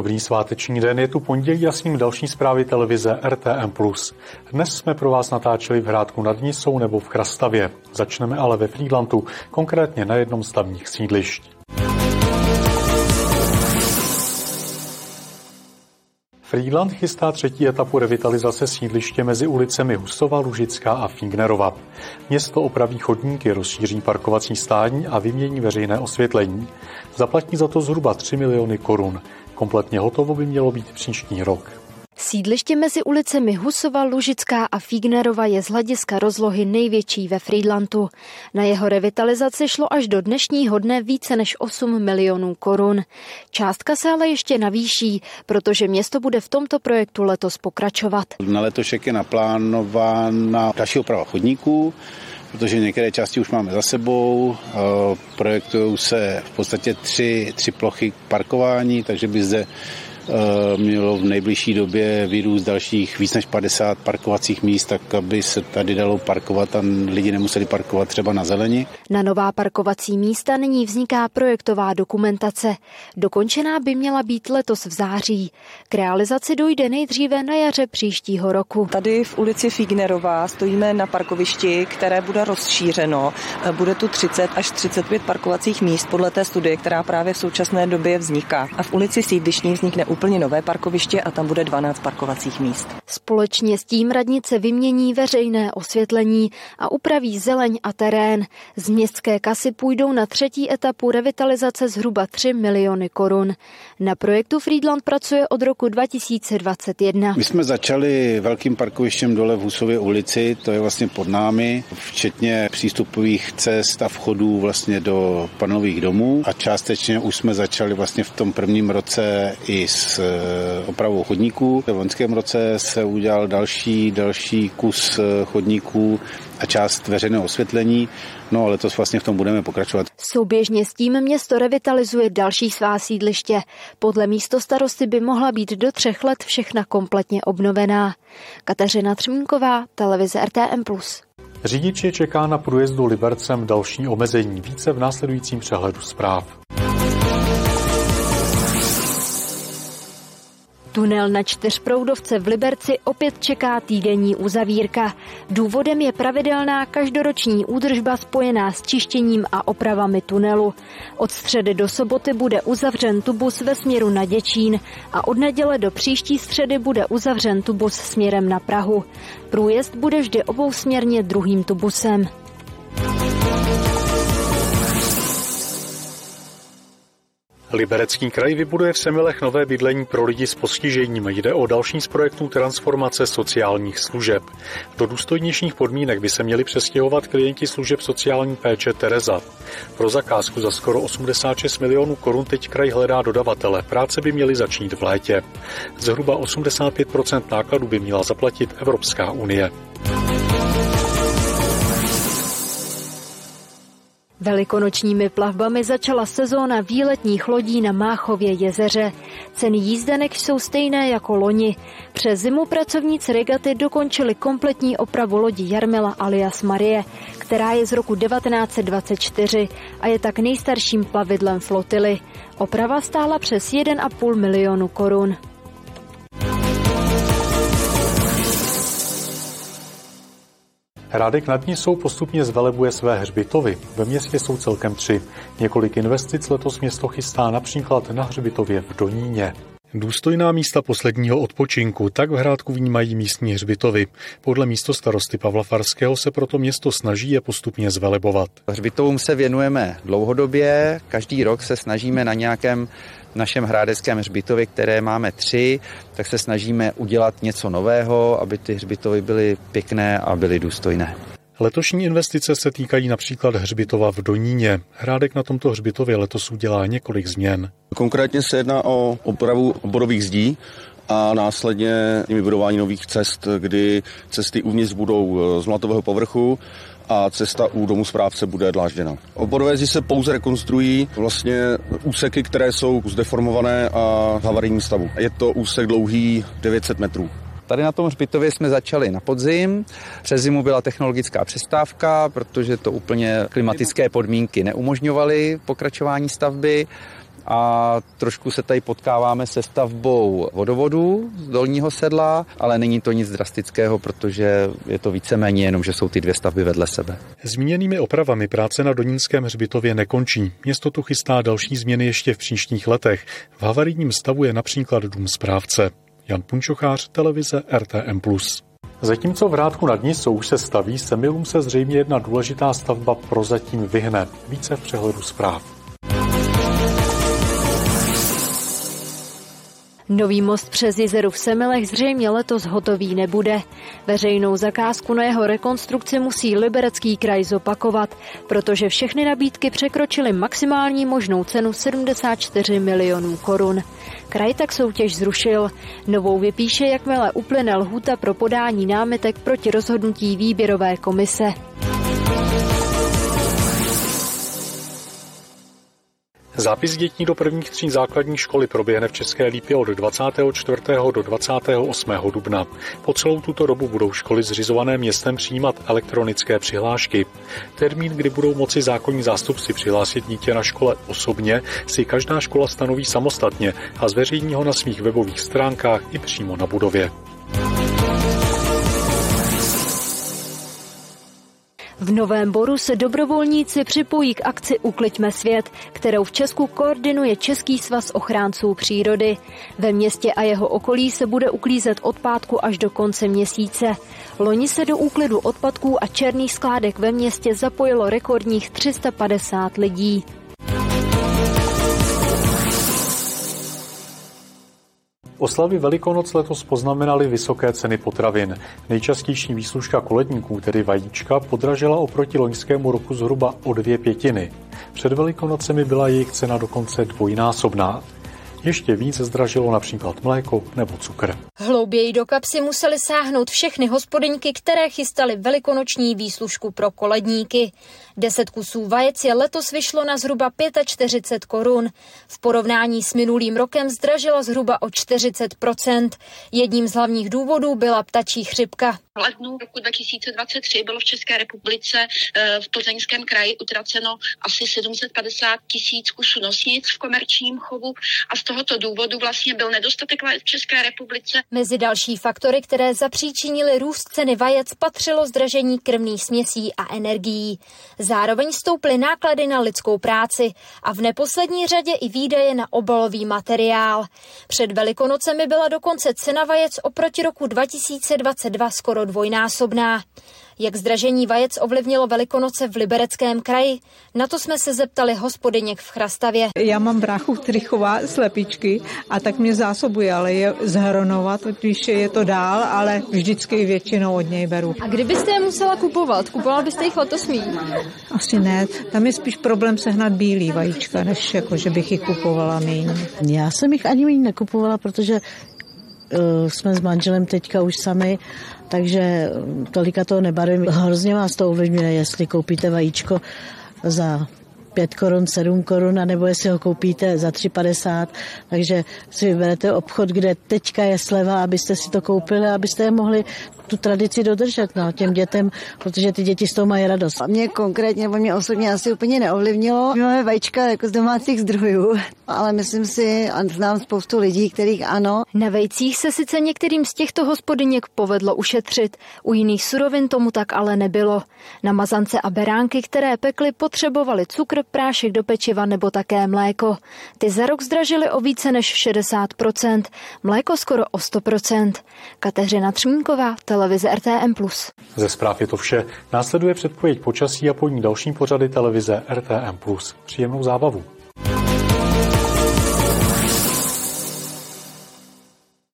Dobrý sváteční den, je tu pondělí a s ním další zprávy televize RTM+. Dnes jsme pro vás natáčeli v Hrádku nad Nisou nebo v Chrastavě. Začneme ale ve Frýdlantu, konkrétně na jednom z tamních sídlišť. Friedland chystá třetí etapu revitalizace sídliště mezi ulicemi Husova, Lužická a Fingnerova. Město opraví chodníky, rozšíří parkovací stání a vymění veřejné osvětlení. Zaplatí za to zhruba 3 miliony korun. Kompletně hotovo by mělo být příští rok. Sídliště mezi ulicemi Husova, Lužická a Fignerova je z hlediska rozlohy největší ve Friedlandu. Na jeho revitalizaci šlo až do dnešního dne více než 8 milionů korun. Částka se ale ještě navýší, protože město bude v tomto projektu letos pokračovat. Na letošek je naplánována další oprava chodníků, protože některé části už máme za sebou. Projektují se v podstatě tři, tři plochy parkování, takže by zde Eh, mělo v nejbližší době vyrůst dalších víc než 50 parkovacích míst, tak aby se tady dalo parkovat a lidi nemuseli parkovat třeba na zeleni. Na nová parkovací místa nyní vzniká projektová dokumentace. Dokončená by měla být letos v září. K realizaci dojde nejdříve na jaře příštího roku. Tady v ulici Fignerová stojíme na parkovišti, které bude rozšířeno. Eh, bude tu 30 až 35 parkovacích míst podle té studie, která právě v současné době vzniká. A v ulici Sídlišní vznikne úplně nové parkoviště a tam bude 12 parkovacích míst. Společně s tím radnice vymění veřejné osvětlení a upraví zeleň a terén. Z městské kasy půjdou na třetí etapu revitalizace zhruba 3 miliony korun. Na projektu Friedland pracuje od roku 2021. My jsme začali velkým parkovištěm dole v Husově ulici, to je vlastně pod námi, včetně přístupových cest a vchodů vlastně do panelových domů a částečně už jsme začali vlastně v tom prvním roce i s s eh, opravou chodníků. V loňském roce se udělal další, další kus eh, chodníků a část veřejného osvětlení. No ale letos vlastně v tom budeme pokračovat. Souběžně s tím město revitalizuje další svá sídliště. Podle místo starosty by mohla být do třech let všechna kompletně obnovená. Kateřina Třmínková, televize RTM+. Řidiči čeká na průjezdu Libercem další omezení. Více v následujícím přehledu zpráv. Tunel na čtyřproudovce v Liberci opět čeká týdenní uzavírka. Důvodem je pravidelná každoroční údržba spojená s čištěním a opravami tunelu. Od středy do soboty bude uzavřen tubus ve směru na Děčín a od neděle do příští středy bude uzavřen tubus směrem na Prahu. Průjezd bude vždy obousměrně druhým tubusem. Liberecký kraj vybuduje v Semilech nové bydlení pro lidi s postižením. Jde o další z projektů transformace sociálních služeb. Do důstojnějších podmínek by se měli přestěhovat klienti služeb sociální péče Tereza. Pro zakázku za skoro 86 milionů korun teď kraj hledá dodavatele. Práce by měly začít v létě. Zhruba 85 nákladů by měla zaplatit Evropská unie. Velikonočními plavbami začala sezóna výletních lodí na Máchově jezeře. Ceny jízdenek jsou stejné jako loni. Přes zimu pracovníci regaty dokončili kompletní opravu lodi Jarmila alias Marie, která je z roku 1924 a je tak nejstarším plavidlem flotily. Oprava stála přes 1,5 milionu korun. Hrádek nad Nisou postupně zvelebuje své hřbitovy. Ve městě jsou celkem tři. Několik investic letos město chystá například na hřbitově v Doníně. Důstojná místa posledního odpočinku, tak v Hrádku vnímají místní hřbitovy. Podle místo starosty Pavla Farského se proto město snaží je postupně zvelebovat. Hřbitovům se věnujeme dlouhodobě, každý rok se snažíme na nějakém našem hrádeckém hřbitově, které máme tři, tak se snažíme udělat něco nového, aby ty hřbitovy byly pěkné a byly důstojné. Letošní investice se týkají například hřbitova v Doníně. Hrádek na tomto hřbitově letos udělá několik změn. Konkrétně se jedná o opravu oborových zdí, a následně vybudování nových cest, kdy cesty uvnitř budou z mlatového povrchu a cesta u domu správce bude dlážděna. Oborové zdi se pouze rekonstruují vlastně úseky, které jsou zdeformované a v havarijním stavu. Je to úsek dlouhý 900 metrů. Tady na tom hřbitově jsme začali na podzim. Přes zimu byla technologická přestávka, protože to úplně klimatické podmínky neumožňovaly pokračování stavby a trošku se tady potkáváme se stavbou vodovodu z dolního sedla, ale není to nic drastického, protože je to víceméně jenom, že jsou ty dvě stavby vedle sebe. Zmíněnými opravami práce na Donínském hřbitově nekončí. Město tu chystá další změny ještě v příštích letech. V havarijním stavu je například dům správce. Jan Punčochář, televize RTM+. Zatímco v Rádku nad Nisou už se staví, Semilům se zřejmě jedna důležitá stavba prozatím vyhne. Více v přehledu zpráv. Nový most přes jezeru v Semilech zřejmě letos hotový nebude. Veřejnou zakázku na jeho rekonstrukci musí Liberecký kraj zopakovat, protože všechny nabídky překročily maximální možnou cenu 74 milionů korun. Kraj tak soutěž zrušil. Novou vypíše, jakmile uplyne lhuta pro podání námitek proti rozhodnutí výběrové komise. Zápis dětí do prvních tří základní školy proběhne v České Lípě od 24. do 28. dubna. Po celou tuto dobu budou školy zřizované městem přijímat elektronické přihlášky. Termín, kdy budou moci zákonní zástupci přihlásit dítě na škole osobně, si každá škola stanoví samostatně a zveřejní ho na svých webových stránkách i přímo na budově. V Novém Boru se dobrovolníci připojí k akci Ukliďme svět, kterou v Česku koordinuje Český svaz ochránců přírody. Ve městě a jeho okolí se bude uklízet odpadku až do konce měsíce. Loni se do úklidu odpadků a černých skládek ve městě zapojilo rekordních 350 lidí. Oslavy Velikonoc letos poznamenaly vysoké ceny potravin. Nejčastější výslužka koledníků, tedy vajíčka, podražila oproti loňskému roku zhruba o dvě pětiny. Před Velikonocemi byla jejich cena dokonce dvojnásobná. Ještě víc zdražilo například mléko nebo cukr. Hlouběji do kapsy museli sáhnout všechny hospodyňky, které chystaly velikonoční výslužku pro koledníky. Deset kusů vajec je letos vyšlo na zhruba 45 korun. V porovnání s minulým rokem zdražila zhruba o 40% Jedním z hlavních důvodů byla ptačí chřipka. V lednu roku 2023 bylo v České republice eh, v Plzeňském kraji utraceno asi 750 tisíc kusů nosnic v komerčním chovu a z tohoto důvodu vlastně byl nedostatek v České republice. Mezi další faktory, které zapříčinily růst ceny vajec, patřilo zdražení krmných směsí a energií. Zároveň stouply náklady na lidskou práci a v neposlední řadě i výdaje na obalový materiál. Před Velikonocemi byla dokonce cena vajec oproti roku 2022 skoro dvojnásobná. Jak zdražení vajec ovlivnilo Velikonoce v Libereckém kraji? Na to jsme se zeptali hospodyněk v Chrastavě. Já mám bráchu, který chová slepičky a tak mě zásobuje, ale je z Hronova, totiž je to dál, ale vždycky většinou od něj beru. A kdybyste je musela kupovat, kupovala byste jich letos míň? Asi ne, tam je spíš problém sehnat bílý vajíčka, než jako, že bych jich kupovala míň. Já jsem jich ani míň nekupovala, protože uh, jsme s manželem teďka už sami takže tolika to nebarvím. Hrozně vás to ovlivňuje, jestli koupíte vajíčko za 5 korun, 7 korun, anebo jestli ho koupíte za 3,50. Takže si vyberete obchod, kde teďka je sleva, abyste si to koupili, abyste je mohli tu tradici dodržet no, těm dětem, protože ty děti z toho mají radost. A mě konkrétně, nebo mě osobně asi úplně neovlivnilo. My máme vajíčka jako z domácích zdrojů, ale myslím si, a znám spoustu lidí, kterých ano. Na vejcích se sice některým z těchto hospodyněk povedlo ušetřit, u jiných surovin tomu tak ale nebylo. Na mazance a beránky, které pekly, potřebovali cukr, prášek do pečiva nebo také mléko. Ty za rok zdražily o více než 60%, mléko skoro o 100%. Kateřina Třmínková, televize RTM+. Ze zpráv je to vše. Následuje předpověď počasí a po ní další pořady televize RTM+. Příjemnou zábavu.